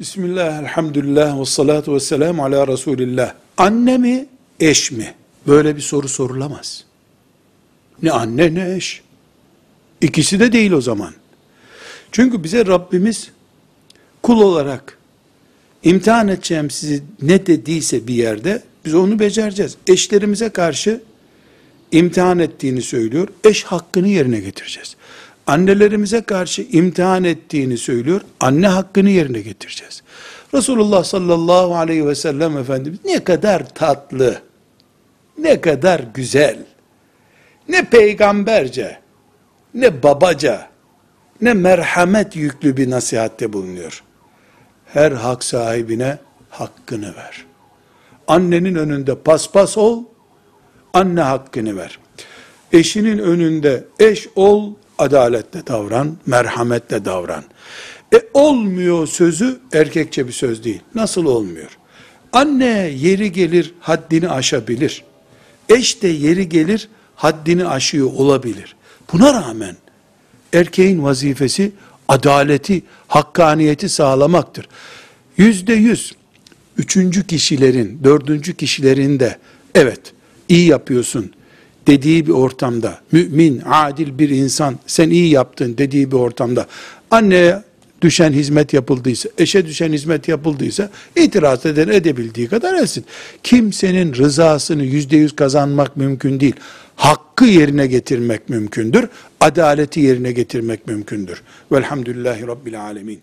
Bismillah, elhamdülillah, ve salatu ve selamu ala Resulillah. Anne mi, eş mi? Böyle bir soru sorulamaz. Ne anne ne eş. İkisi de değil o zaman. Çünkü bize Rabbimiz kul olarak imtihan edeceğim sizi ne dediyse bir yerde biz onu becereceğiz. Eşlerimize karşı imtihan ettiğini söylüyor. Eş hakkını yerine getireceğiz. Annelerimize karşı imtihan ettiğini söylüyor. Anne hakkını yerine getireceğiz. Resulullah sallallahu aleyhi ve sellem Efendimiz ne kadar tatlı, ne kadar güzel, ne peygamberce, ne babaca, ne merhamet yüklü bir nasihatte bulunuyor. Her hak sahibine hakkını ver. Annenin önünde paspas ol, anne hakkını ver. Eşinin önünde eş ol, adaletle davran, merhametle davran. E olmuyor sözü erkekçe bir söz değil. Nasıl olmuyor? Anne yeri gelir haddini aşabilir. Eş de yeri gelir haddini aşıyor olabilir. Buna rağmen erkeğin vazifesi adaleti, hakkaniyeti sağlamaktır. Yüzde yüz üçüncü kişilerin, dördüncü kişilerin de evet iyi yapıyorsun dediği bir ortamda, mümin, adil bir insan, sen iyi yaptın dediği bir ortamda, anneye düşen hizmet yapıldıysa, eşe düşen hizmet yapıldıysa, itiraz eden edebildiği kadar etsin. Kimsenin rızasını yüzde yüz kazanmak mümkün değil. Hakkı yerine getirmek mümkündür. Adaleti yerine getirmek mümkündür. Velhamdülillahi Rabbil Alemin.